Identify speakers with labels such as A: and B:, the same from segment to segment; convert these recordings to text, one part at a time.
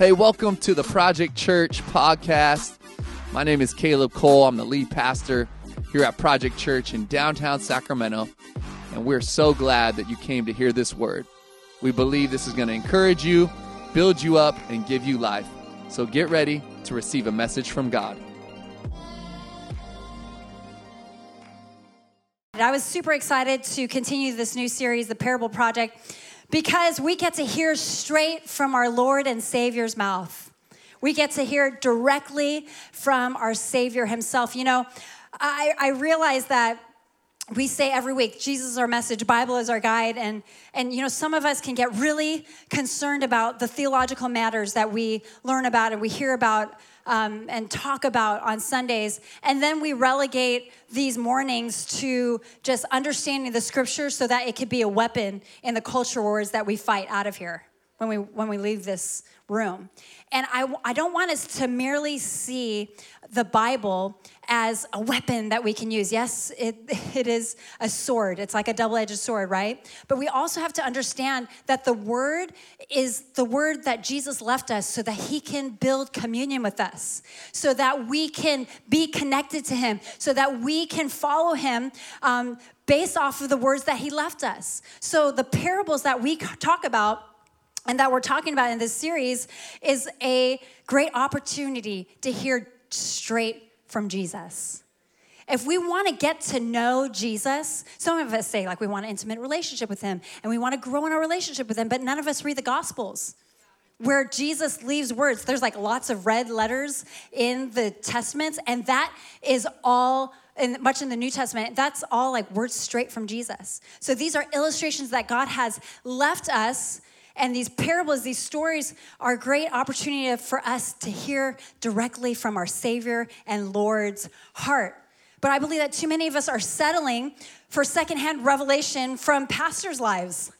A: Hey, welcome to the Project Church podcast. My name is Caleb Cole. I'm the lead pastor here at Project Church in downtown Sacramento, and we're so glad that you came to hear this word. We believe this is going to encourage you, build you up, and give you life. So get ready to receive a message from God.
B: I was super excited to continue this new series, The Parable Project because we get to hear straight from our Lord and Savior's mouth. We get to hear directly from our Savior Himself. You know, I, I realize that we say every week jesus is our message bible is our guide and and you know some of us can get really concerned about the theological matters that we learn about and we hear about um, and talk about on Sundays. And then we relegate these mornings to just understanding the scripture so that it could be a weapon in the culture wars that we fight out of here when we when we leave this room. And I, I don't want us to merely see the Bible as a weapon that we can use. Yes, it, it is a sword. It's like a double edged sword, right? But we also have to understand that the word is the word that Jesus left us so that he can build communion with us, so that we can be connected to him, so that we can follow him. Um, based off of the words that he left us. So, the parables that we talk about and that we're talking about in this series is a great opportunity to hear straight from Jesus. If we want to get to know Jesus, some of us say, like, we want an intimate relationship with him and we want to grow in our relationship with him, but none of us read the Gospels where Jesus leaves words. There's like lots of red letters in the Testaments, and that is all. In, much in the New Testament, that's all like words straight from Jesus. So these are illustrations that God has left us and these parables, these stories are a great opportunity for us to hear directly from our Savior and Lord's heart. But I believe that too many of us are settling for secondhand revelation from pastors' lives.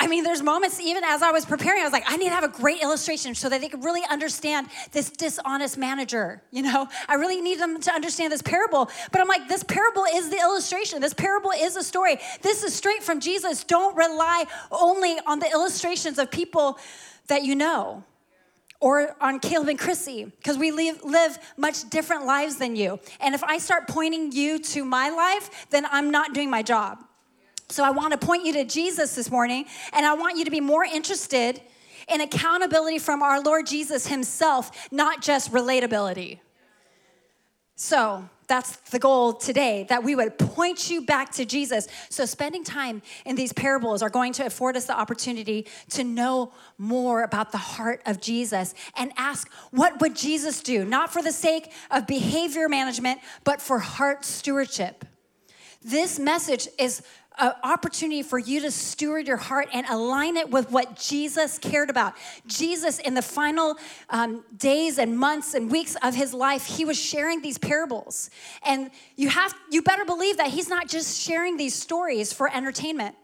B: I mean, there's moments, even as I was preparing, I was like, I need to have a great illustration so that they can really understand this dishonest manager. You know, I really need them to understand this parable. But I'm like, this parable is the illustration. This parable is a story. This is straight from Jesus. Don't rely only on the illustrations of people that you know or on Caleb and Chrissy, because we live, live much different lives than you. And if I start pointing you to my life, then I'm not doing my job. So I want to point you to Jesus this morning, and I want you to be more interested in accountability from our Lord Jesus Himself, not just relatability. So that's the goal today, that we would point you back to Jesus. So, spending time in these parables are going to afford us the opportunity to know more about the heart of Jesus and ask, what would Jesus do? Not for the sake of behavior management, but for heart stewardship. This message is an opportunity for you to steward your heart and align it with what Jesus cared about. Jesus, in the final um, days and months and weeks of his life, he was sharing these parables. And you have, you better believe that he's not just sharing these stories for entertainment.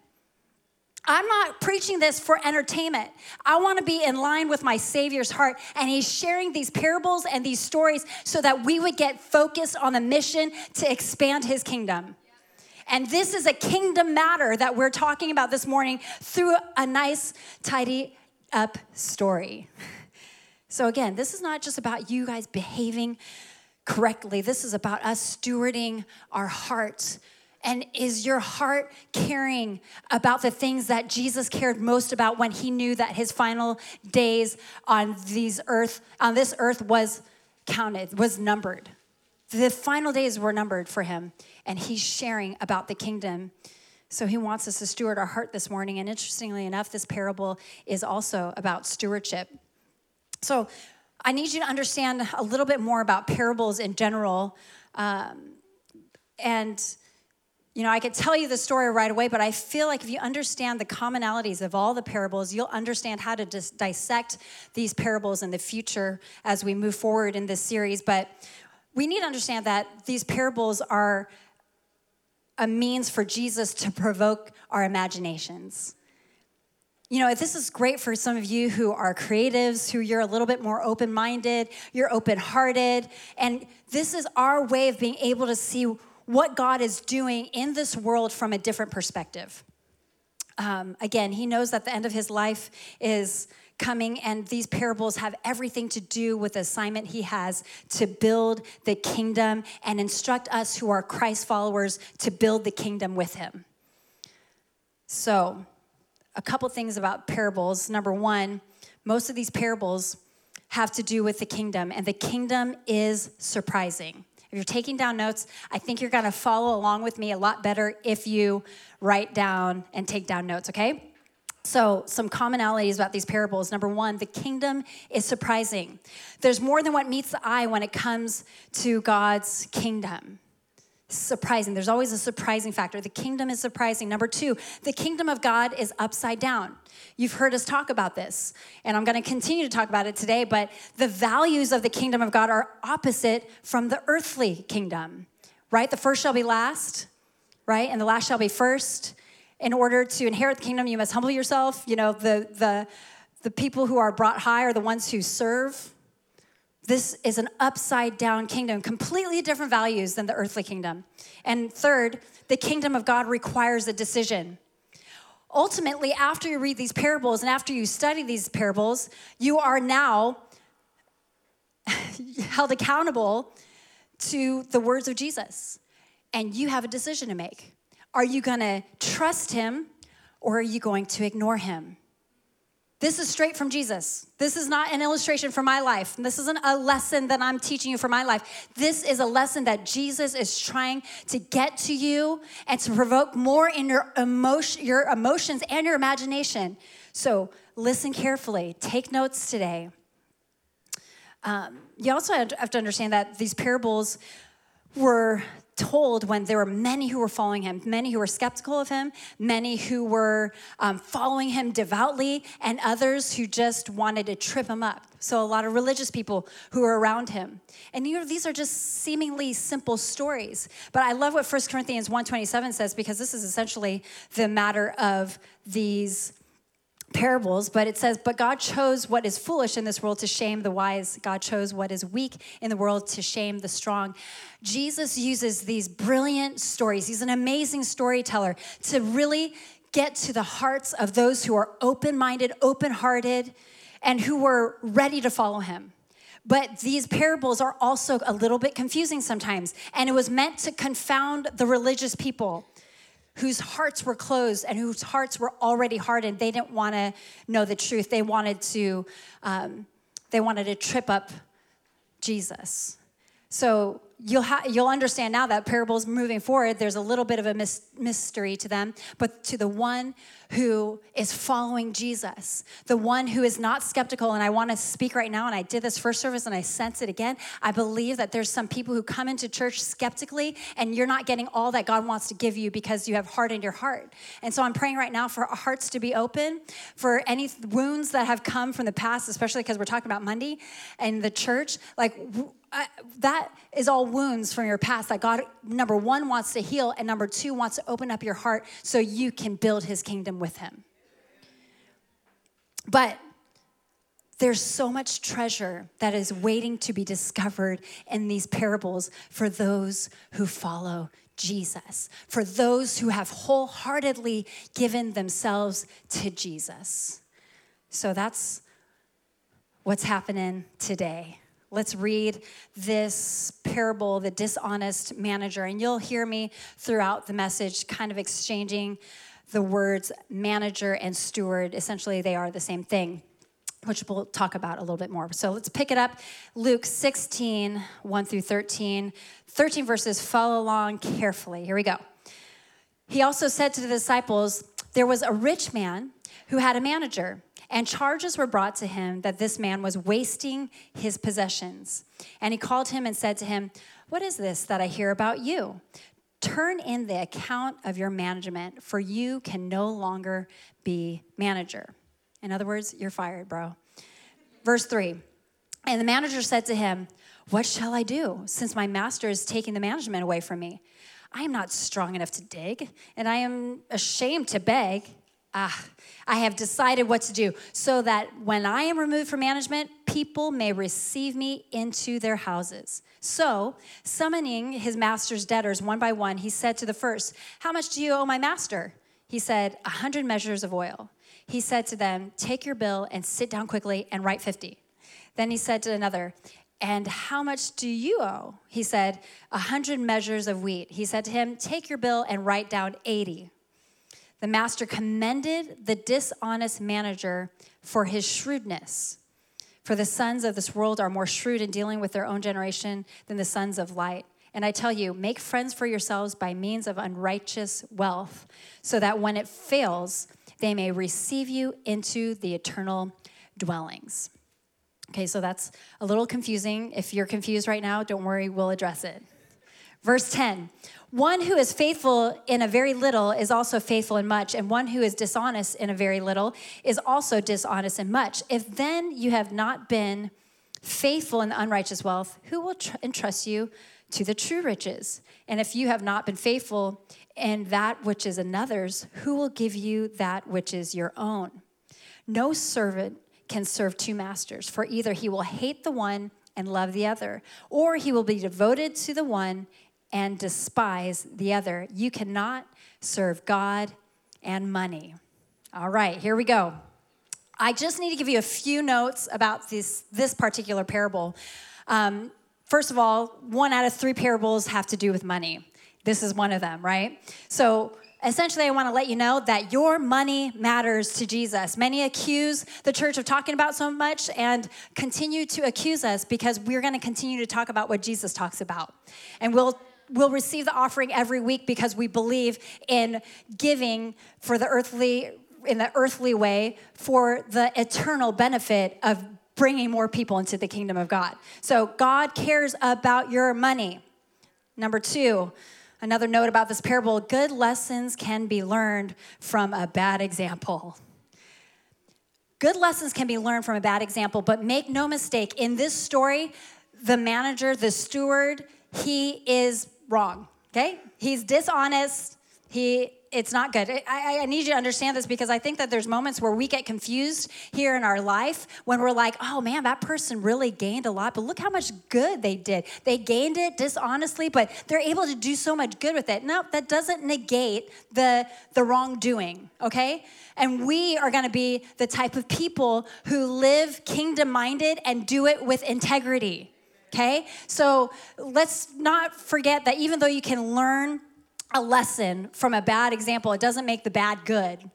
B: I'm not preaching this for entertainment. I want to be in line with my Savior's heart. And He's sharing these parables and these stories so that we would get focused on the mission to expand His kingdom. And this is a kingdom matter that we're talking about this morning through a nice, tidy up story. So, again, this is not just about you guys behaving correctly, this is about us stewarding our hearts. And is your heart caring about the things that Jesus cared most about when he knew that his final days on these earth on this earth was counted, was numbered? The final days were numbered for him and he's sharing about the kingdom. So he wants us to steward our heart this morning. And interestingly enough, this parable is also about stewardship. So I need you to understand a little bit more about parables in general. Um, and you know, I could tell you the story right away, but I feel like if you understand the commonalities of all the parables, you'll understand how to dis- dissect these parables in the future as we move forward in this series. But we need to understand that these parables are a means for Jesus to provoke our imaginations. You know, this is great for some of you who are creatives, who you're a little bit more open minded, you're open hearted, and this is our way of being able to see what God is doing in this world from a different perspective. Um, again, he knows that the end of his life is coming, and these parables have everything to do with the assignment he has to build the kingdom and instruct us who are Christ followers to build the kingdom with him. So, a couple things about parables. Number one, most of these parables have to do with the kingdom, and the kingdom is surprising. If you're taking down notes, I think you're gonna follow along with me a lot better if you write down and take down notes, okay? So, some commonalities about these parables. Number one, the kingdom is surprising. There's more than what meets the eye when it comes to God's kingdom. Surprising. There's always a surprising factor. The kingdom is surprising. Number two, the kingdom of God is upside down. You've heard us talk about this, and I'm going to continue to talk about it today, but the values of the kingdom of God are opposite from the earthly kingdom, right? The first shall be last, right? And the last shall be first in order to inherit the kingdom, you must humble yourself. You know, the, the, the people who are brought high are the ones who serve. This is an upside down kingdom, completely different values than the earthly kingdom. And third, the kingdom of God requires a decision. Ultimately, after you read these parables and after you study these parables, you are now held accountable to the words of Jesus. And you have a decision to make. Are you going to trust him or are you going to ignore him? This is straight from Jesus. This is not an illustration for my life. This isn't a lesson that I'm teaching you for my life. This is a lesson that Jesus is trying to get to you and to provoke more in your emotion, your emotions and your imagination. So listen carefully. Take notes today. Um, you also have to understand that these parables were told when there were many who were following him, many who were skeptical of him, many who were um, following him devoutly, and others who just wanted to trip him up. So a lot of religious people who were around him. And you know, these are just seemingly simple stories. But I love what 1 Corinthians 1.27 says because this is essentially the matter of these parables, but it says, But God chose what is foolish in this world to shame the wise. God chose what is weak in the world to shame the strong. Jesus uses these brilliant stories. He's an amazing storyteller to really get to the hearts of those who are open minded, open hearted, and who were ready to follow him. But these parables are also a little bit confusing sometimes. And it was meant to confound the religious people whose hearts were closed and whose hearts were already hardened. They didn't want to know the truth. They wanted to, um, they wanted to trip up Jesus. So you'll ha- you'll understand now that parables moving forward there's a little bit of a mis- mystery to them but to the one who is following jesus the one who is not skeptical. And i want to speak right now and i did this first service and i sense it again. I believe that there's some people who come into church skeptically and you're not getting all that god wants to give you because you have hardened your heart. And so i'm praying right now for our hearts to be open for any wounds that have come from the past especially because we're talking about monday and the church. Like I, uh, that is all wounds from your past that God, number one, wants to heal, and number two, wants to open up your heart so you can build his kingdom with him. But there's so much treasure that is waiting to be discovered in these parables for those who follow Jesus, for those who have wholeheartedly given themselves to Jesus. So that's what's happening today. Let's read this parable, the dishonest manager. And you'll hear me throughout the message kind of exchanging the words manager and steward. Essentially, they are the same thing, which we'll talk about a little bit more. So let's pick it up. Luke 16, 1 through 13. 13 verses, follow along carefully. Here we go. He also said to the disciples, There was a rich man who had a manager and charges were brought to him that this man was wasting his possessions. And he called him and said to him, What is this that I hear about you? Turn in the account of your management, for you can no longer be manager. In other words, you're fired, bro. Verse three. And the manager said to him, What shall I do since my master is taking the management away from me? I am not strong enough to dig, and I am ashamed to beg. Ah, I have decided what to do so that when I am removed from management, people may receive me into their houses. So, summoning his master's debtors one by one, he said to the first, How much do you owe my master? He said, A hundred measures of oil. he said to them, Take your bill and sit down quickly and write 50. Then he said to another, And how much do you owe? He said, A hundred measures of wheat. He said to him, Take your bill and write down 80. The master commended the dishonest manager for his shrewdness. For the sons of this world are more shrewd in dealing with their own generation than the sons of light. And I tell you, make friends for yourselves by means of unrighteous wealth, so that when it fails, they may receive you into the eternal dwellings. Okay, so that's a little confusing. If you're confused right now, don't worry, we'll address it. Verse 10 One who is faithful in a very little is also faithful in much, and one who is dishonest in a very little is also dishonest in much. If then you have not been faithful in the unrighteous wealth, who will tr- entrust you to the true riches? And if you have not been faithful in that which is another's, who will give you that which is your own? No servant can serve two masters, for either he will hate the one and love the other, or he will be devoted to the one and despise the other. You cannot serve God and money. All right, here we go. I just need to give you a few notes about this, this particular parable. Um, first of all, one out of three parables have to do with money. This is one of them, right? So essentially, I want to let you know that your money matters to Jesus. Many accuse the church of talking about so much and continue to accuse us because we're going to continue to talk about what Jesus talks about. And we'll we'll receive the offering every week because we believe in giving for the earthly in the earthly way for the eternal benefit of bringing more people into the kingdom of God. So God cares about your money. Number 2, another note about this parable, good lessons can be learned from a bad example. Good lessons can be learned from a bad example, but make no mistake, in this story, the manager, the steward, he is wrong, okay? He's dishonest. He it's not good. I, I, need you to understand this because I think that there's moments where we get confused here in our life when we're like, oh man, that person really gained a lot, but look how much good they did. They gained it dishonestly, but they're able to do so much good with it. No, that doesn't negate the, the wrongdoing, okay? And we are gonna be the type of people who live kingdom minded and do it with integrity okay? So let's not forget that even though you can learn a lesson from a bad example, it doesn't make the bad good.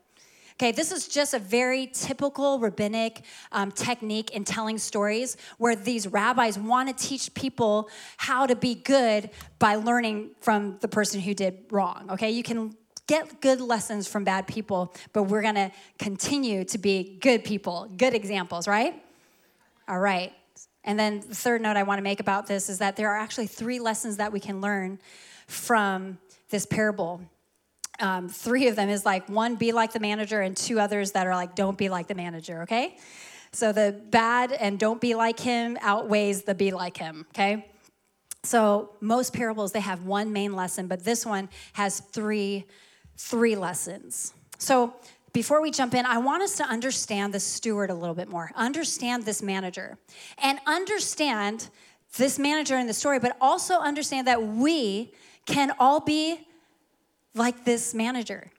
B: Okay, this is just a very typical rabbinic um, technique in telling stories where these rabbis want to teach people how to be good by learning from the person who did wrong. Okay, you can get good lessons from bad people, but we're going to continue to be good people, good examples, right? All right. And then the third note I want to make about this is that there are actually three lessons that we can learn from this parable. Um, three of them is like one, be like the manager, and two others that are like, don't be like the manager, okay? So the bad and don't be like him outweighs the be like him, okay? So most parables they have one main lesson, but this one has three three lessons. So before we jump in, I want us to understand the steward a little bit more. Understand this manager and understand this manager in the story, but also understand that we can all be like this manager.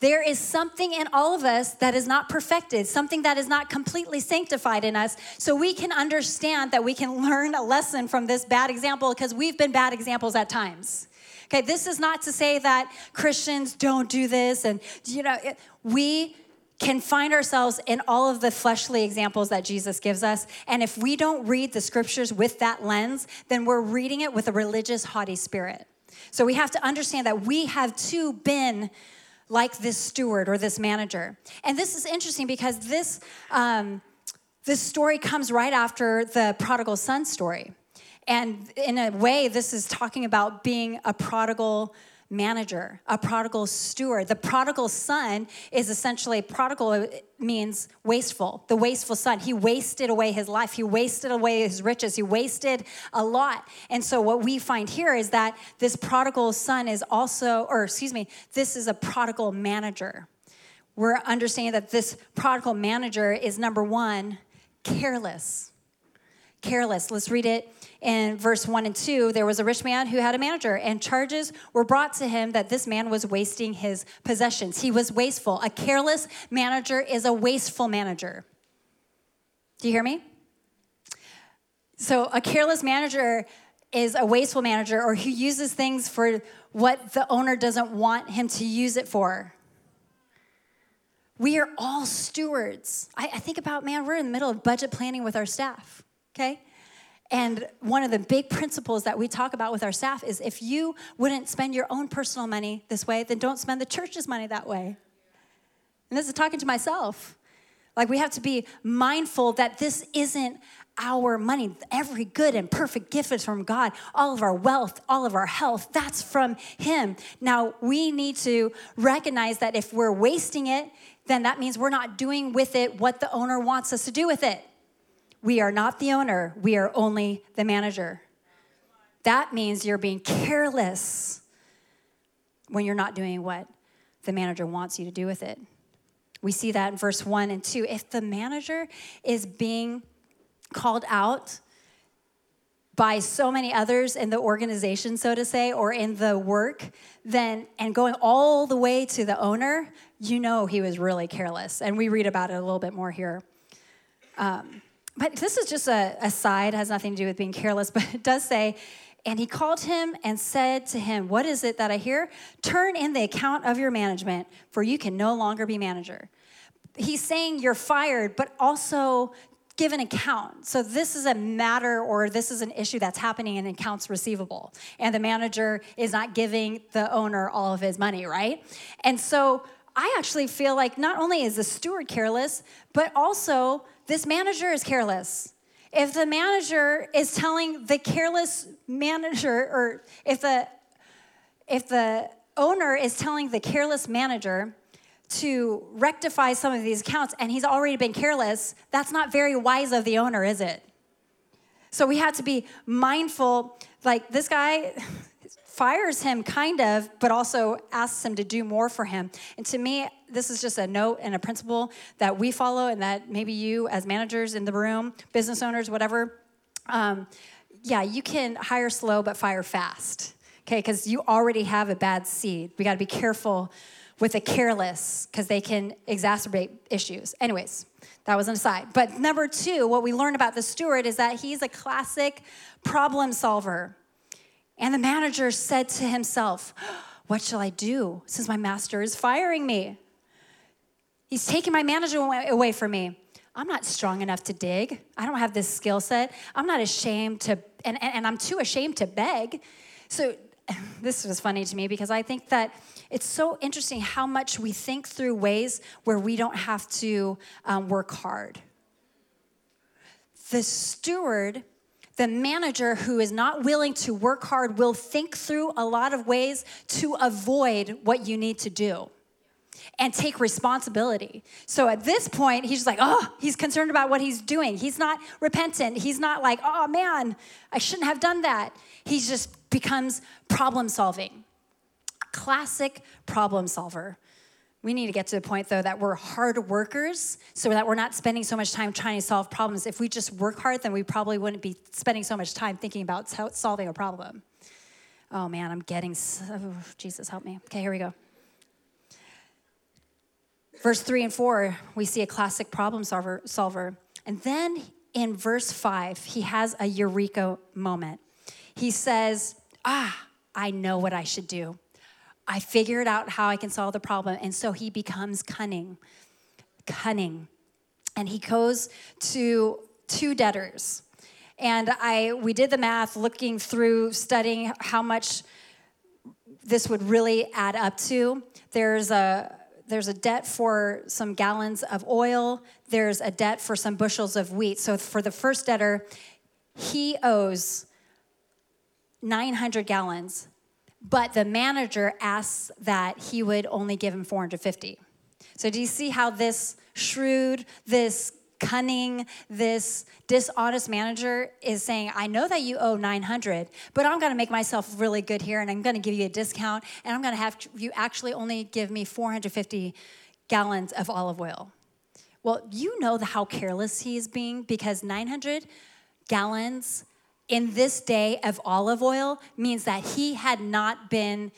B: There is something in all of us that is not perfected, something that is not completely sanctified in us. So we can understand that we can learn a lesson from this bad example because we've been bad examples at times. Okay, this is not to say that Christians don't do this, and you know, we can find ourselves in all of the fleshly examples that Jesus gives us. And if we don't read the scriptures with that lens, then we're reading it with a religious, haughty spirit. So we have to understand that we have too been like this steward or this manager. And this is interesting because this, um, this story comes right after the prodigal son story. And in a way, this is talking about being a prodigal manager, a prodigal steward. The prodigal son is essentially prodigal means wasteful, the wasteful son. He wasted away his life, he wasted away his riches, he wasted a lot. And so, what we find here is that this prodigal son is also, or excuse me, this is a prodigal manager. We're understanding that this prodigal manager is number one, careless careless. Let's read it in verse 1 and 2. There was a rich man who had a manager, and charges were brought to him that this man was wasting his possessions. He was wasteful. A careless manager is a wasteful manager. Do you hear me? So, a careless manager is a wasteful manager or who uses things for what the owner doesn't want him to use it for. We are all stewards. I, I, think about, man, we're in the middle of budget planning with our staff, okay? And one of the big principles that we talk about with our staff is if you wouldn't spend your own personal money this way, then don't spend the church's money that way. And this is talking to myself. Like, we have to be mindful that this isn't our money. Every good and perfect gift is from God. All of our wealth, all of our health, that's from Him. Now, we need to recognize that if we're wasting it, then that means we're not doing with it what the owner wants us to do with it. We are not the owner, we are only the manager. That means you're being careless when you're not doing what the manager wants you to do with it. We see that in verse 1 and 2. If the manager is being called out by so many others in the organization, so to say, or in the work, then and going all the way to the owner, you know he was really careless. And we read about it a little bit more here. Um, but this is just a, a side, has nothing to do with being careless, but it does say, and he called him and said to him, What is it that I hear? Turn in the account of your management, for you can no longer be manager. He's saying you're fired, but also give an account. So this is a matter or this is an issue that's happening in accounts receivable. And the manager is not giving the owner all of his money, right? And so I actually feel like not only is the steward careless, but also this manager is careless. If the manager is telling the careless manager, or if the if the owner is telling the careless manager to rectify some of these accounts and he's already been careless, that's not very wise of the owner, is it? So we have to be mindful. Like this guy fires him kind of, but also asks him to do more for him. And to me, this is just a note and a principle that we follow, and that maybe you, as managers in the room, business owners, whatever, um, yeah, you can hire slow but fire fast, okay? Because you already have a bad seed. We got to be careful with the careless because they can exacerbate issues. Anyways, that was an aside. But number two, what we learn about the steward is that he's a classic problem solver. And the manager said to himself, What shall I do since my master is firing me? He's taking my manager away from me. I'm not strong enough to dig. I don't have this skill set. I'm not ashamed to, and, and, and I'm too ashamed to beg. So this was funny to me because I think that it's so interesting how much we think through ways where we don't have to um, work hard. The steward, the manager who is not willing to work hard, will think through a lot of ways to avoid what you need to do and take responsibility. So at this point, he's just like, oh, he's concerned about what he's doing. He's not repentant. He's not like, oh man, I shouldn't have done that. He just becomes problem solving. Classic problem solver. We need to get to the point, though, that we're hard workers so that we're not spending so much time trying to solve problems. If we just work hard, then we probably wouldn't be spending so much time thinking about solving a problem. Oh man, I'm getting, so, oh, Jesus, help me. Okay, here we go. Verse 3 and 4, we see a classic problem solver, solver. And then in verse 5, he has a eureka moment. He says, Ah, I know what I should do. I figured out how I can solve the problem. And so he becomes cunning. Cunning. And he goes to two debtors. And I we did the math looking through studying how much this would really add up to. There's a there's a debt for some gallons of oil, there's a debt for some bushels of wheat. So for the first debtor, he owes 900 gallons, but the manager asks that he would only give him 450. So do you see how this shrewd, this cunning, this dishonest manager is saying, I know that you owe 900, but I'm going to make myself really good here and I'm going to give you a discount and I'm going to have you actually only give me 450 gallons of olive oil. Well, you know how careless he is being because 900 gallons in this day of olive oil means that he had not been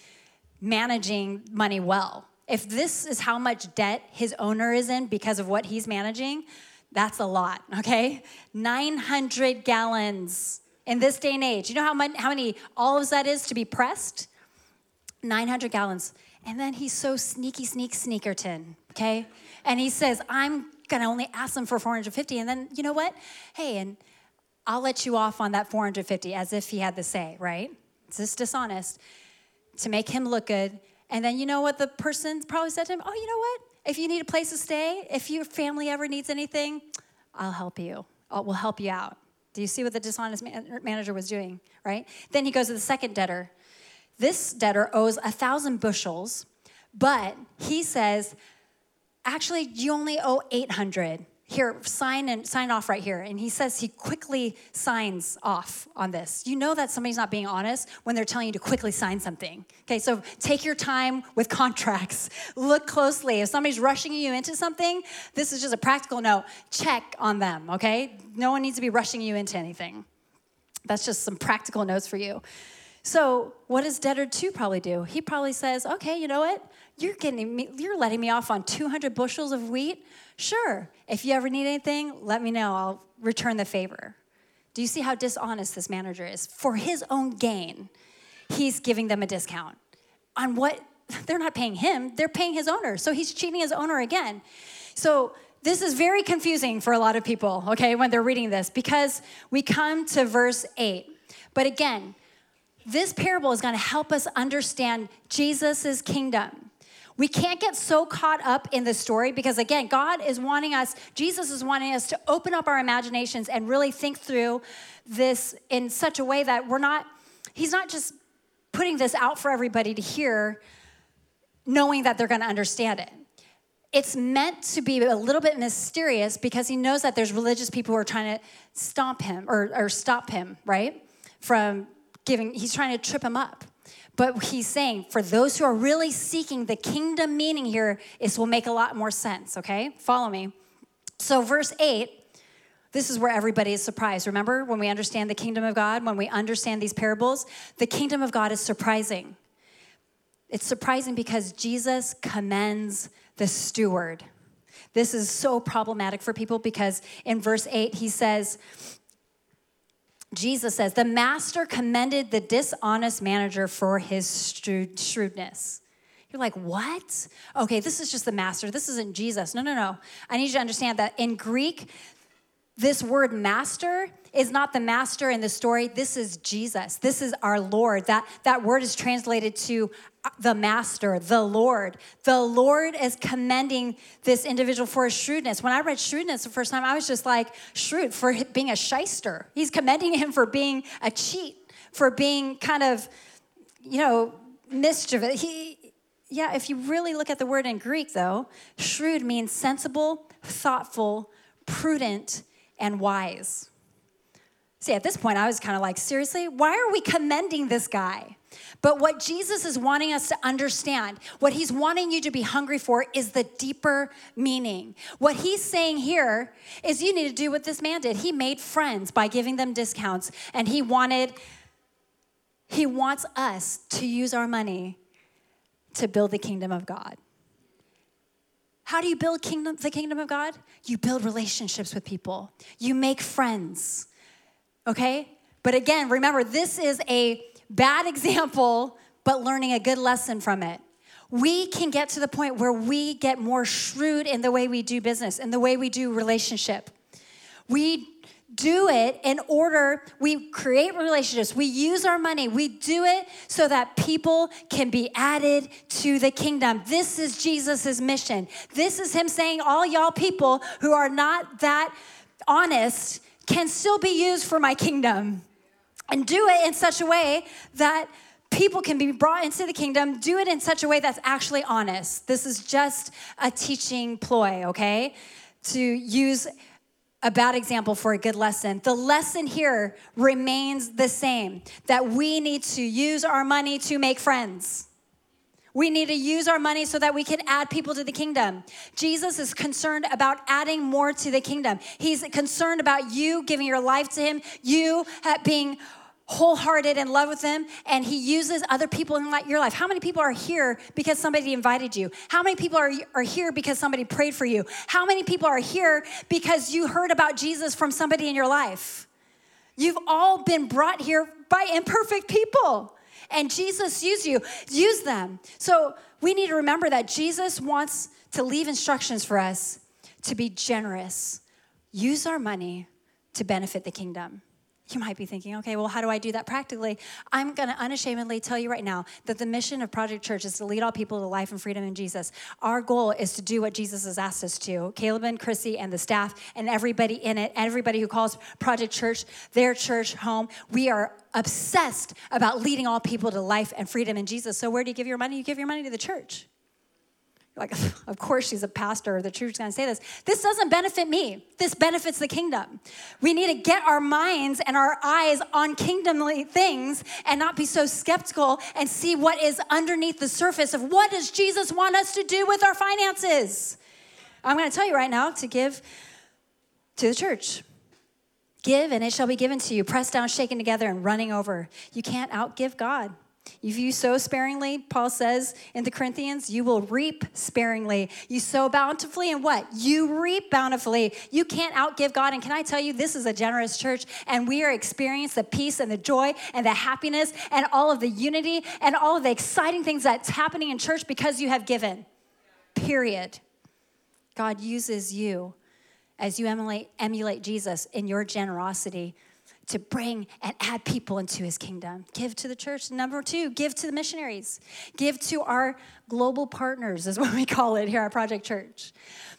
B: managing money well. If this is how much debt his owner is in because of what he's managing, that's a lot, okay? 900 gallons in this day and age. You know how many, how many olives that is to be pressed? 900 gallons. And then he's so sneaky, sneak, sneakerton, okay? And he says, I'm gonna only ask them for 450. And then, you know what? Hey, and I'll let you off on that 450 as if he had the say, right? It's just dishonest to make him look good. And then you know what the person probably said to him? Oh, you know what? If you need a place to stay, if your family ever needs anything, I'll help you. I'll, we'll help you out. Do you see what the dishonest man- manager was doing, right? Then he goes to the second debtor. This debtor owes a thousand bushels, but he says, actually, you only owe 800 here sign and sign off right here. And he says he quickly signs off on this. You know that somebody's not being honest when they're telling you to quickly sign something. Okay so take your time with contracts. Look closely. If somebody's rushing you into something this is just a practical note. Check on them okay? No one needs to be rushing you into anything. That's just some practical notes for you. So what does debtor two probably do? He probably says okay you know what you're getting me you're letting me off on 200 bushels of wheat Sure, if you ever need anything, let me know. I'll return the favor. Do you see how dishonest this manager is? For his own gain, he's giving them a discount on what they're not paying him, they're paying his owner. So he's cheating his owner again. So this is very confusing for a lot of people, okay, when they're reading this because we come to verse 8. But again, this parable is going to help us understand Jesus' kingdom. We can't get so caught up in the story because, again, God is wanting us, Jesus is wanting us to open up our imaginations and really think through this in such a way that we're not, He's not just putting this out for everybody to hear, knowing that they're going to understand it. It's meant to be a little bit mysterious because He knows that there's religious people who are trying to stomp Him or, or stop Him, right? From giving, He's trying to trip Him up. But he's saying for those who are really seeking the kingdom meaning here, this will make a lot more sense, okay? Follow me. So, verse 8, this is where everybody is surprised. Remember when we understand the kingdom of God, when we understand these parables, the kingdom of God is surprising. It's surprising because Jesus commends the steward. This is so problematic for people because in verse 8, he says, Jesus says, the master commended the dishonest manager for his shrewdness. You're like, what? Okay, this is just the master. This isn't Jesus. No, no, no. I need you to understand that in Greek, this word master is not the master in the story. This is Jesus. This is our Lord. That, that word is translated to uh, the master, the Lord. The Lord is commending this individual for his shrewdness. When I read shrewdness the first time, I was just like, shrewd for being a shyster. He's commending him for being a cheat, for being kind of, you know, mischievous. He, yeah, if you really look at the word in Greek, though, shrewd means sensible, thoughtful, prudent, and wise. See, at this point, I was kind of like, seriously, why are we commending this guy? But what Jesus is wanting us to understand, what he's wanting you to be hungry for, is the deeper meaning. What he's saying here is you need to do what this man did. He made friends by giving them discounts, and he wanted, he wants us to use our money to build the kingdom of God. How do you build kingdom, the kingdom of God? You build relationships with people. You make friends. Okay? But again, remember, this is a bad example, but learning a good lesson from it. We can get to the point where we get more shrewd in the way we do business, in the way we do relationship. We do it in order, we create relationships, we use our money, we do it so that people can be added to the kingdom. This is Jesus' mission. This is Him saying, All y'all people who are not that honest can still be used for my kingdom. And do it in such a way that people can be brought into the kingdom. Do it in such a way that's actually honest. This is just a teaching ploy, okay? To use a bad example for a good lesson. The lesson here remains the same that we need to use our money to make friends. We need to use our money so that we can add people to the kingdom. Jesus is concerned about adding more to the kingdom. He's concerned about you giving your life to Him, you being wholehearted in love with Him, and He uses other people in your life. How many people are here because somebody invited you? How many people are, are here because somebody prayed for you? How many people are here because you heard about Jesus from somebody in your life? You've all been brought here by imperfect people. And Jesus used you, use them. So we need to remember that Jesus wants to leave instructions for us to be generous. Use our money to benefit the kingdom. You might be thinking, okay, well, how do I do that practically? I'm going to unashamedly tell you right now that the mission of Project Church is to lead all people to life and freedom in Jesus. Our goal is to do what Jesus has asked us to. Caleb and Chrissy and the staff and everybody in it, everybody who calls Project Church their church home, we are obsessed about leading all people to life and freedom in Jesus. So, where do you give your money? You give your money to the church like, of course she's a pastor, the church's gonna say this. This doesn't benefit me. This benefits the kingdom. We need to get our minds and our eyes on kingdomly things and not be so skeptical and see what is underneath the surface of what does Jesus want us to do with our finances. I'm gonna tell you right now to give to the church. Give and it shall be given to you, pressed down, shaken together, and running over. You can't outgive God. If you sow sparingly, Paul says in the Corinthians, you will reap sparingly. You sow bountifully, and what? You reap bountifully. You can't outgive God. And can I tell you, this is a generous church, and we are experiencing the peace and the joy and the happiness and all of the unity and all of the exciting things that's happening in church because you have given. Period. God uses you as you emulate, emulate Jesus in your generosity to bring and add people into his kingdom. Give to the church. Number two, give to the missionaries. Give to our global partners, is what we call it here at Project Church.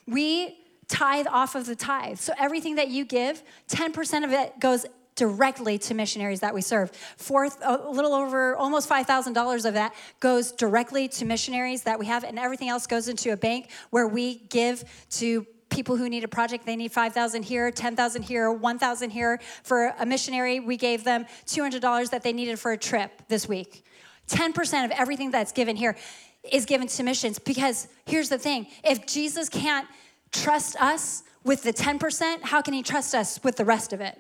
B: We tithe off of the tithe. So everything that you give, 10% of it goes directly to missionaries that we serve. Fourth, a little over almost $5,000 of that goes directly to missionaries that we have, and everything else goes into a bank where we give to people who need a project, they need 5,000 here, 10,000 here, 1,000 here. For a missionary, we gave them $200 that they needed for a trip this week. 10% of everything that's given here is given to missions because here's the thing if Jesus can't trust us with the 10%, how can he trust us with the rest of it?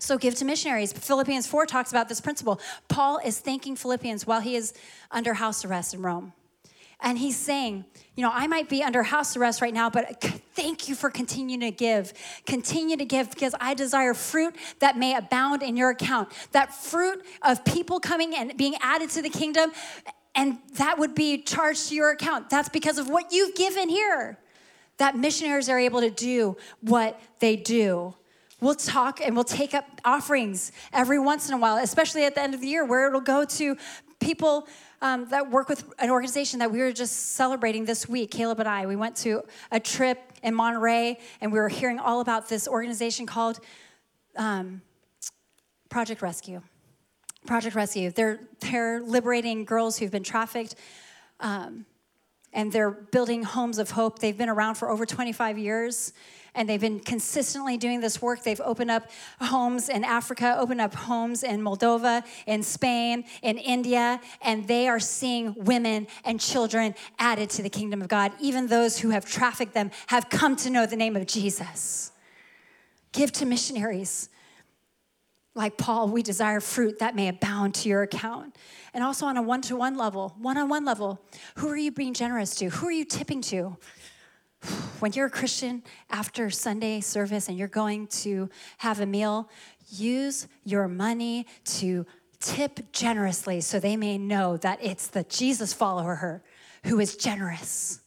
B: So give to missionaries. Philippians 4 talks about this principle. Paul is thanking Philippians while he is under house arrest in Rome. And he's saying, you know, I might be under house arrest right now, but thank you for continuing to give. Continue to give because I desire fruit that may abound in your account. That fruit of people coming and being added to the kingdom, and that would be charged to your account. That's because of what you've given here. That missionaries are able to do what they do. We'll talk and we'll take up offerings every once in a while, especially at the end of the year, where it'll go to people um, that work with an organization that we were just celebrating this week, Caleb and I. We went to a trip in Monterey and we were hearing all about this organization called um, Project Rescue. Project Rescue. They're, they're liberating girls who've been trafficked. Um, and they're building homes of hope. They've been around for over 25 years and they've been consistently doing this work. They've opened up homes in Africa, opened up homes in Moldova, in Spain, in India, and they are seeing women and children added to the kingdom of God. Even those who have trafficked them have come to know the name of Jesus. Give to missionaries. Like Paul, we desire fruit that may abound to your account. And also on a one to one level, one on one level, who are you being generous to? Who are you tipping to? When you're a Christian after Sunday service and you're going to have a meal, use your money to tip generously so they may know that it's the Jesus follower who is generous.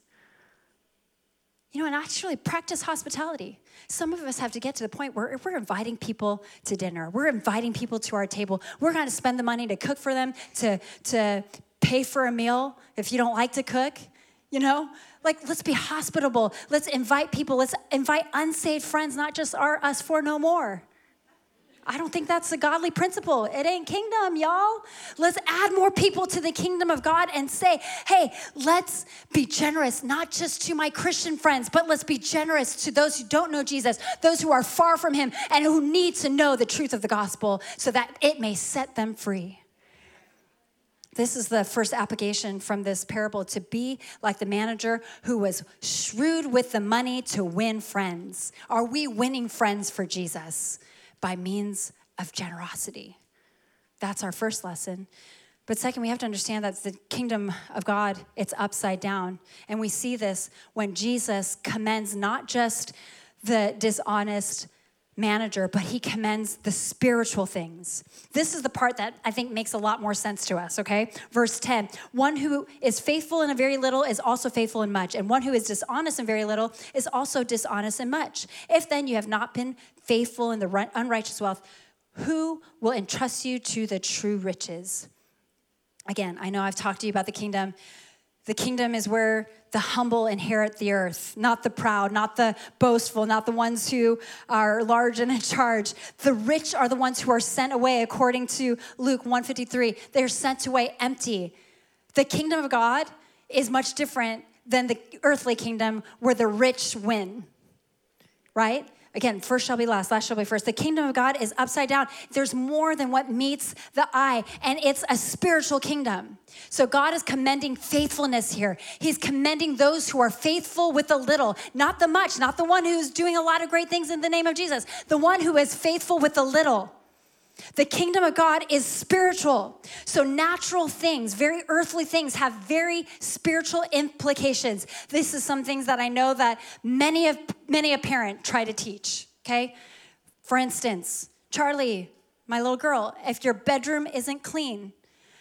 B: You know, and actually practice hospitality. Some of us have to get to the point where we're inviting people to dinner, we're inviting people to our table, we're going to spend the money to cook for them, to, to pay for a meal if you don't like to cook, you know? Like, let's be hospitable. Let's invite people. Let's invite unsaved friends, not just our us for no more. I don't think that's a godly principle. It ain't kingdom, y'all. Let's add more people to the kingdom of God and say, hey, let's be generous, not just to my Christian friends, but let's be generous to those who don't know Jesus, those who are far from him, and who need to know the truth of the gospel so that it may set them free. This is the first application from this parable to be like the manager who was shrewd with the money to win friends. Are we winning friends for Jesus by means of generosity? That's our first lesson. But second, we have to understand that the kingdom of God, it's upside down. And we see this when Jesus commends not just the dishonest manager, but he commends the spiritual things. This is the part that I think makes a lot more sense to us, okay? Verse 10 One who is faithful in a very little is also faithful in much, and one who is dishonest in very little is also dishonest in much. If then you have not been faithful in the unrighteous wealth, who will entrust you to the true riches? Again, I know I've talked to you about the kingdom. The kingdom is where the humble inherit the earth, not the proud, not the boastful, not the ones who are large and in charge. The rich are the ones who are sent away according to Luke 153. They're sent away empty. The kingdom of God is much different than the earthly kingdom where the rich win. Right? Again, first shall be last, last shall be first. The kingdom of God is upside down. There's more than what meets the eye, and it's a spiritual kingdom. So God is commending faithfulness here. He's commending those who are faithful with the little, not the much, not the one who's doing a lot of great things in the name of Jesus, the one who is faithful with the little. The kingdom of God is spiritual. So, natural things, very earthly things, have very spiritual implications. This is some things that I know that many of many a parent try to teach. Okay, for instance, Charlie, my little girl, if your bedroom isn't clean,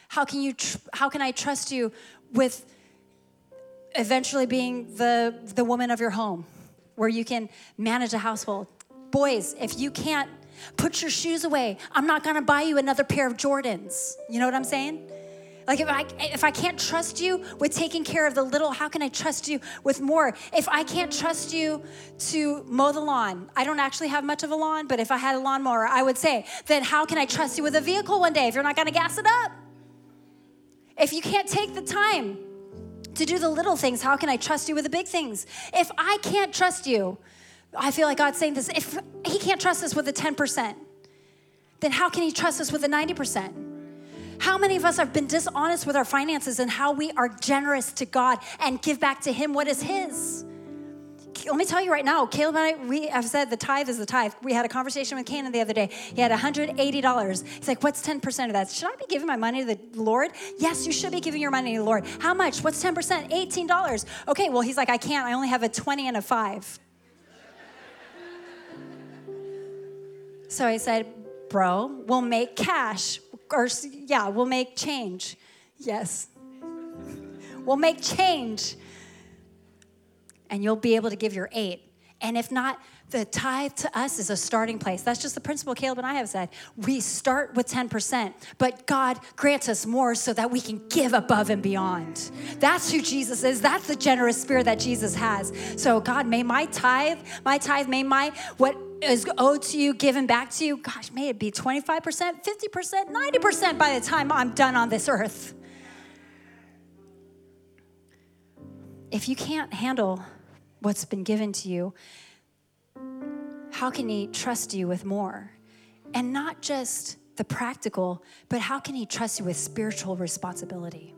B: how can you? Tr- how can I trust you with eventually being the the woman of your home, where you can manage a household? Boys, if you can't Put your shoes away. I'm not gonna buy you another pair of Jordans. You know what I'm saying? Like if I if I can't trust you with taking care of the little, how can I trust you with more? If I can't trust you to mow the lawn, I don't actually have much of a lawn, but if I had a lawnmower, I would say, then how can I trust you with a vehicle one day if you're not gonna gas it up? If you can't take the time to do the little things, how can I trust you with the big things? If I can't trust you I feel like God's saying this if He can't trust us with the 10%, then how can He trust us with the 90%? How many of us have been dishonest with our finances and how we are generous to God and give back to Him what is His? Let me tell you right now, Caleb and I, we have said the tithe is the tithe. We had a conversation with Canaan the other day. He had $180. He's like, What's 10% of that? Should I be giving my money to the Lord? Yes, you should be giving your money to the Lord. How much? What's 10%? $18. Okay, well, he's like, I can't. I only have a 20 and a 5. So I said, Bro, we'll make cash. Or, yeah, we'll make change. Yes. We'll make change. And you'll be able to give your eight. And if not, the tithe to us is a starting place. That's just the principle Caleb and I have said. We start with 10%, but God grants us more so that we can give above and beyond. That's who Jesus is. That's the generous spirit that Jesus has. So, God, may my tithe, my tithe, may my, what is owed to you given back to you, gosh, may it be 25%, 50%, 90% by the time I'm done on this earth. If you can't handle what's been given to you, how can He trust you with more? And not just the practical, but how can He trust you with spiritual responsibility?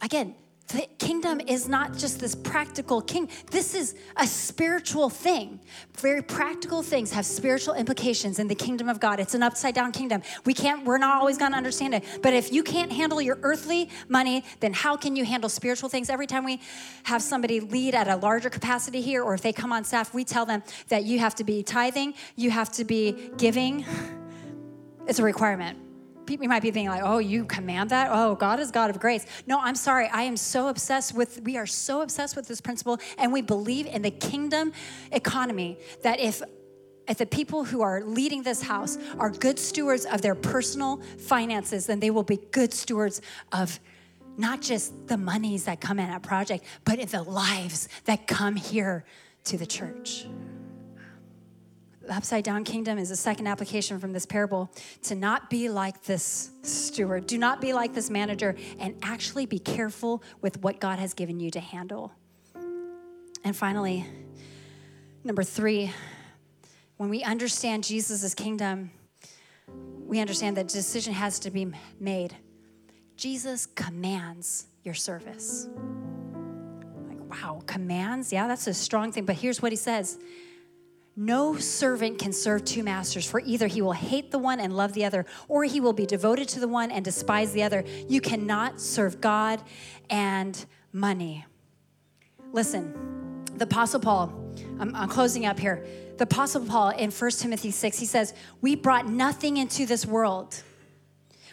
B: Again, the kingdom is not just this practical king. This is a spiritual thing. Very practical things have spiritual implications in the kingdom of God. It's an upside down kingdom. We can't, we're not always gonna understand it. But if you can't handle your earthly money, then how can you handle spiritual things? Every time we have somebody lead at a larger capacity here, or if they come on staff, we tell them that you have to be tithing, you have to be giving. It's a requirement people might be thinking like oh you command that? Oh god is god of grace. No i'm sorry. I am so obsessed with we are so obsessed with this principle and we believe in the kingdom economy that if if the people who are leading this house are good stewards of their personal finances then they will be good stewards of not just the monies that come in at project but in the lives that come here to the church upside down kingdom is a second application from this parable to not be like this steward. Do not be like this manager and actually be careful with what God has given you to handle. And finally, number three, when we understand Jesus' kingdom, we understand that decision has to be made. Jesus commands your service. Like, wow, commands? Yeah, that's a strong thing. But here's what he says no servant can serve two masters, for either he will hate the one and love the other, or he will be devoted to the one and despise the other. You cannot serve God and money. Listen, the Apostle Paul, I'm, I'm closing up here. The Apostle Paul in 1 Timothy 6, he says, We brought nothing into this world.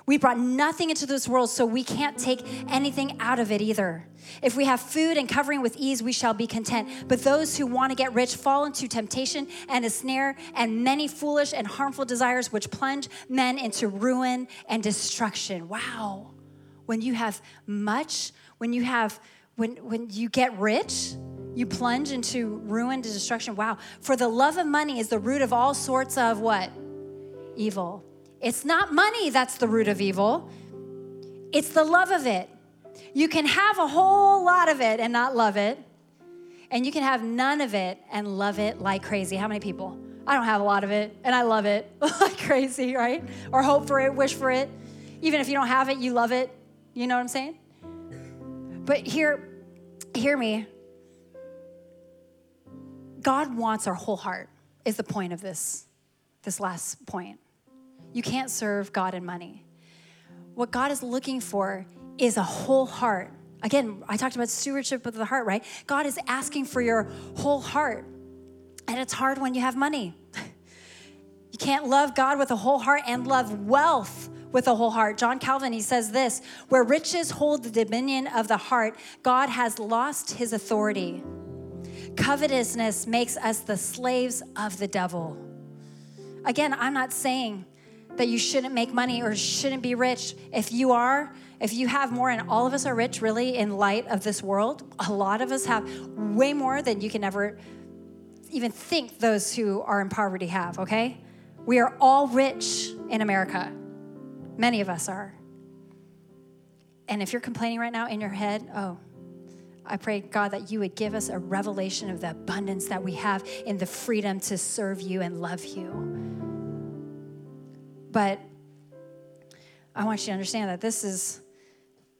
B: We brought nothing into this world, so we can't take anything out of it either. If we have food and covering with ease, we shall be content. But those who want to get rich fall into temptation and a snare and many foolish and harmful desires which plunge men into ruin and destruction. Wow. When you have much, when you have when when you get rich, you plunge into ruin and destruction. Wow. For the love of money is the root of all sorts of what? Evil. It's not money that's the root of evil. It's the love of it. You can have a whole lot of it and not love it. And you can have none of it and love it like crazy. How many people? I don't have a lot of it and I love it like crazy, right? Or hope for it, wish for it. Even if you don't have it, you love it. You know what I'm saying? But hear, hear me. God wants our whole heart, is the point of this, this last point. You can't serve God and money. What God is looking for is a whole heart. Again, I talked about stewardship of the heart, right? God is asking for your whole heart. And it's hard when you have money. You can't love God with a whole heart and love wealth with a whole heart. John Calvin, he says this where riches hold the dominion of the heart, God has lost his authority. Covetousness makes us the slaves of the devil. Again, I'm not saying that you shouldn't make money or shouldn't be rich. If you are, if you have more, and all of us are rich really in light of this world, a lot of us have way more than you can ever even think those who are in poverty have, okay? We are all rich in America. Many of us are. And if you're complaining right now in your head, oh, I pray, God, that you would give us a revelation of the abundance that we have in the freedom to serve you and love you. But I want you to understand that this is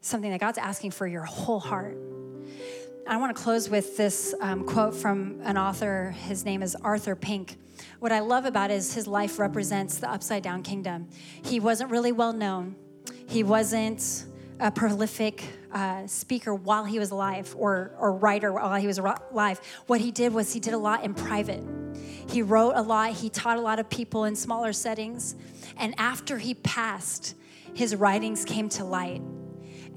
B: something that God's asking for your whole heart. I want to close with this um, quote from an author. His name is Arthur Pink. What I love about it is his life represents the upside down kingdom. He wasn't really well known. He wasn't a prolific uh, speaker while he was alive or, or writer while he was alive. What he did was he did a lot in private. He wrote a lot, he taught a lot of people in smaller settings. And after he passed, his writings came to light.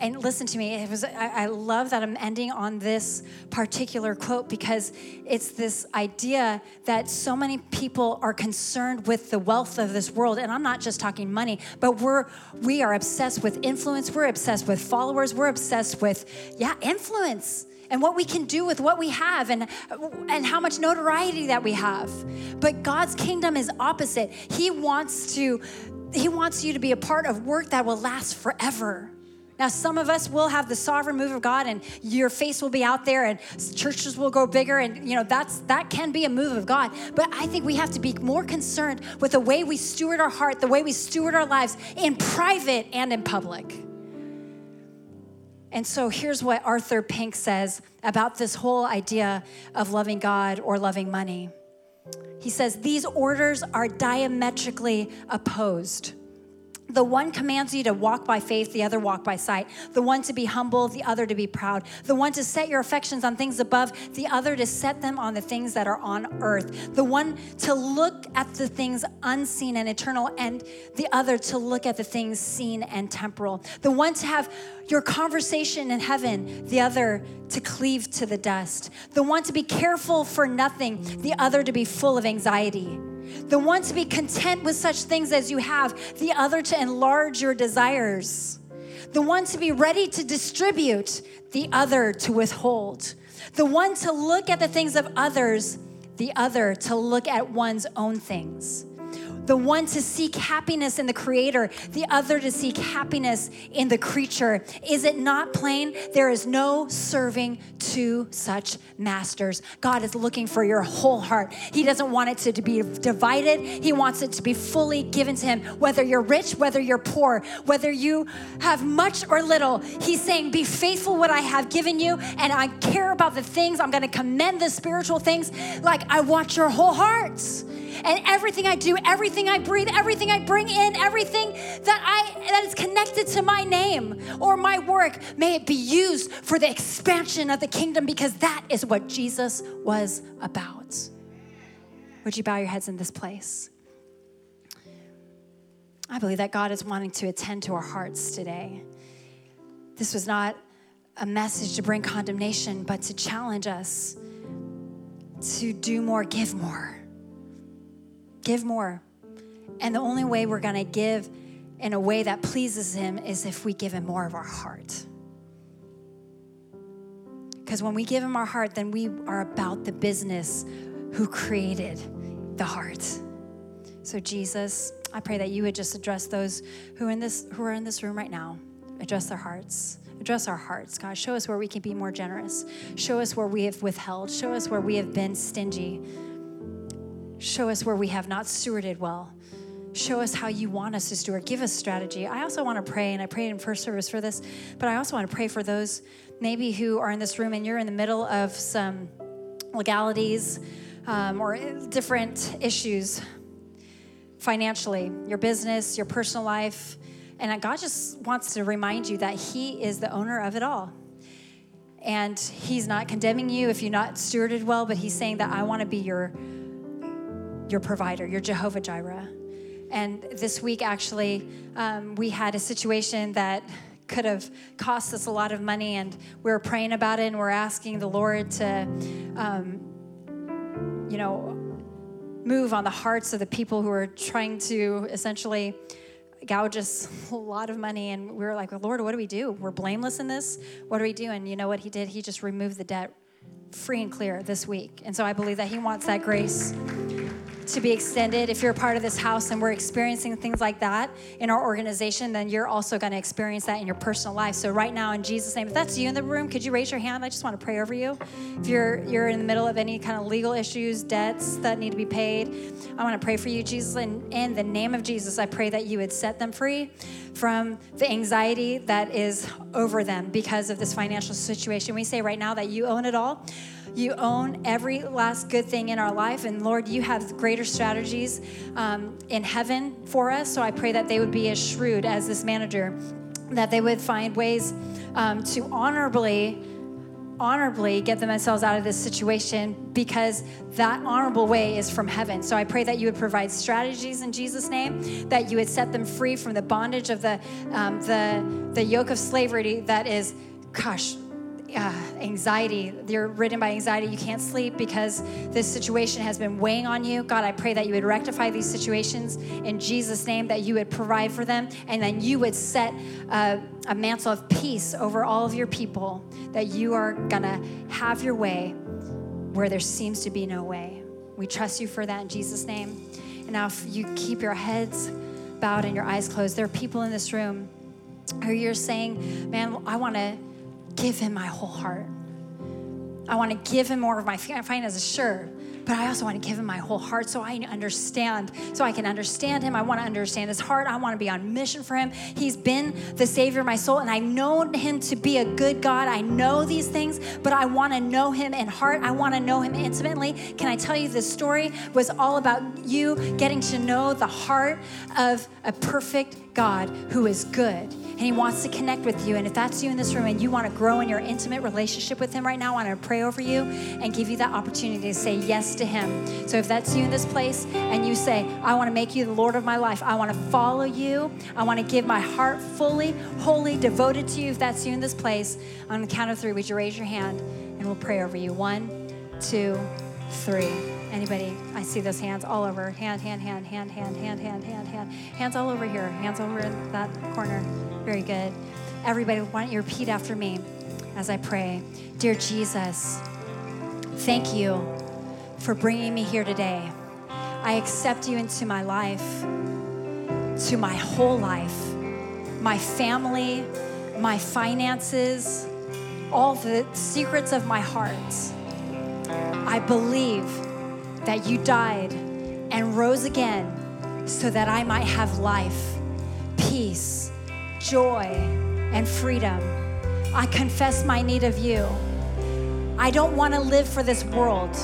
B: And listen to me, it was I, I, love that I'm ending on this particular quote because it's this idea that so many people are concerned with the wealth of this world. And I'm not just talking money, but we're we are obsessed with influence, we're obsessed with followers, we're obsessed with, yeah, influence and what we can do with what we have and, and how much notoriety that we have. But God's kingdom is opposite. He wants to he wants you to be a part of work that will last forever. Now, some of us will have the sovereign move of God, and your face will be out there, and churches will grow bigger, and you know that's that can be a move of God. But I think we have to be more concerned with the way we steward our heart, the way we steward our lives in private and in public. And so here's what Arthur Pink says about this whole idea of loving God or loving money. He says, These orders are diametrically opposed. The one commands you to walk by faith, the other walk by sight. The one to be humble, the other to be proud. The one to set your affections on things above, the other to set them on the things that are on earth. The one to look at the things unseen and eternal, and the other to look at the things seen and temporal. The one to have your conversation in heaven, the other to cleave to the dust. The one to be careful for nothing, the other to be full of anxiety the one to be content with such things as you have, the other to enlarge your desires, the one to be ready to distribute, the other to withhold, the one to look at the things of others, the other to look at one's own things. The one to seek happiness in the creator, the other to seek happiness in the creature. Is it not plain? There is no serving two such masters. God is looking for your whole heart. He doesn't want it to, to be divided, He wants it to be fully given to Him. Whether you're rich, whether you're poor, whether you have much or little, He's saying, Be faithful what I have given you, and I care about the things. I'm going to commend the spiritual things like I want your whole hearts and everything I do, everything I breathe, everything I bring in, everything that I that is connected to my name or my work, may it be used for the expansion of the kingdom because that is what Jesus was about. Would you bow your heads in this place? I believe that God is wanting to attend to our hearts today. This was not a message to bring condemnation, but to challenge us to do more, give more. Give more. And the only way we're going to give in a way that pleases Him is if we give Him more of our heart. Because when we give Him our heart, then we are about the business who created the heart. So, Jesus, I pray that you would just address those who, in this, who are in this room right now, address their hearts. Address our hearts, God. Show us where we can be more generous. Show us where we have withheld. Show us where we have been stingy. Show us where we have not stewarded well. Show us how you want us to steward. Give us strategy. I also want to pray, and I prayed in first service for this, but I also want to pray for those maybe who are in this room and you're in the middle of some legalities um, or different issues financially, your business, your personal life. And God just wants to remind you that He is the owner of it all. And He's not condemning you if you're not stewarded well, but He's saying that I want to be your your provider, your Jehovah Jireh. And this week, actually, um, we had a situation that could have cost us a lot of money, and we were praying about it, and we're asking the Lord to, um, you know, move on the hearts of the people who are trying to essentially gouge us a lot of money. And we were like, well, Lord, what do we do? We're blameless in this. What do we do? And you know what He did? He just removed the debt free and clear this week. And so I believe that He wants that grace to be extended. If you're a part of this house and we're experiencing things like that in our organization, then you're also going to experience that in your personal life. So right now, in Jesus' name, if that's you in the room, could you raise your hand? I just want to pray over you. If you're you're in the middle of any kind of legal issues, debts that need to be paid, I want to pray for you, Jesus. And in the name of Jesus, I pray that you would set them free from the anxiety that is over them because of this financial situation. We say right now that you own it all. You own every last good thing in our life. And Lord, you have greater strategies um, in heaven for us. So I pray that they would be as shrewd as this manager, that they would find ways um, to honorably honorably get themselves out of this situation because that honorable way is from heaven. So I pray that you would provide strategies in Jesus' name, that you would set them free from the bondage of the um, the the yoke of slavery that is, gosh, uh, anxiety, you're ridden by anxiety, you can't sleep because this situation has been weighing on you. God, I pray that you would rectify these situations in Jesus' name, that you would provide for them, and then you would set a, a mantle of peace over all of your people, that you are gonna have your way where there seems to be no way. We trust you for that in Jesus' name. And now, if you keep your heads bowed and your eyes closed, there are people in this room who you're saying, Man, I wanna give him my whole heart. I want to give him more of my finances, sure, but I also want to give him my whole heart so I understand, so I can understand him. I want to understand his heart. I want to be on mission for him. He's been the savior of my soul, and I know him to be a good God. I know these things, but I want to know him in heart. I want to know him intimately. Can I tell you this story was all about you getting to know the heart of a perfect God who is good and He wants to connect with you. And if that's you in this room and you want to grow in your intimate relationship with Him right now, I want to pray over you and give you that opportunity to say yes to Him. So if that's you in this place and you say, I want to make you the Lord of my life, I want to follow you, I want to give my heart fully, wholly devoted to you. If that's you in this place, on the count of three, would you raise your hand and we'll pray over you? One, two, three. Anybody? I see those hands all over. Hand, hand, hand, hand, hand, hand, hand, hand, hand. Hands all over here. Hands over in that corner. Very good. Everybody, why don't you repeat after me as I pray? Dear Jesus, thank you for bringing me here today. I accept you into my life, to my whole life, my family, my finances, all the secrets of my heart. I believe that you died and rose again so that I might have life, peace, joy, and freedom. I confess my need of you. I don't want to live for this world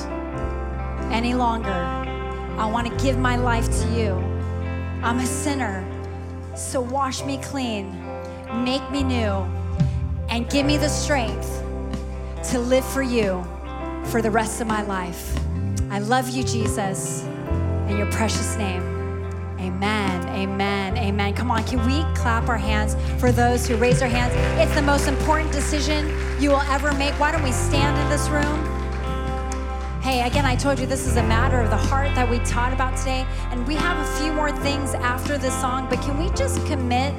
B: any longer. I want to give my life to you. I'm a sinner, so wash me clean, make me new, and give me the strength to live for you for the rest of my life. I love you, Jesus, in your precious name. Amen, amen, amen. Come on, can we clap our hands for those who raise their hands? It's the most important decision you will ever make. Why don't we stand in this room? Hey, again, I told you this is a matter of the heart that we taught about today. And we have a few more things after this song, but can we just commit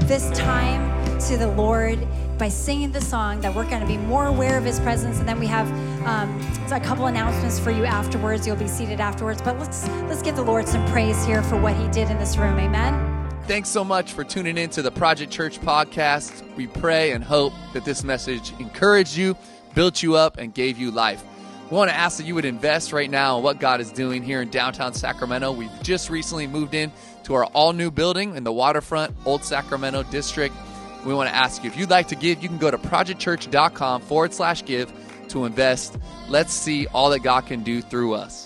B: this time to the Lord by singing the song that we're going to be more aware of His presence? And then we have um, a couple announcements for you afterwards. You'll be seated afterwards. But let's let's give the Lord some praise here for what He did in this room. Amen.
A: Thanks so much for tuning in to the Project Church podcast. We pray and hope that this message encouraged you, built you up, and gave you life. We want to ask that you would invest right now in what God is doing here in downtown Sacramento. We've just recently moved in to our all new building in the waterfront Old Sacramento district. We want to ask you if you'd like to give, you can go to projectchurch.com forward slash give to invest. Let's see all that God can do through us.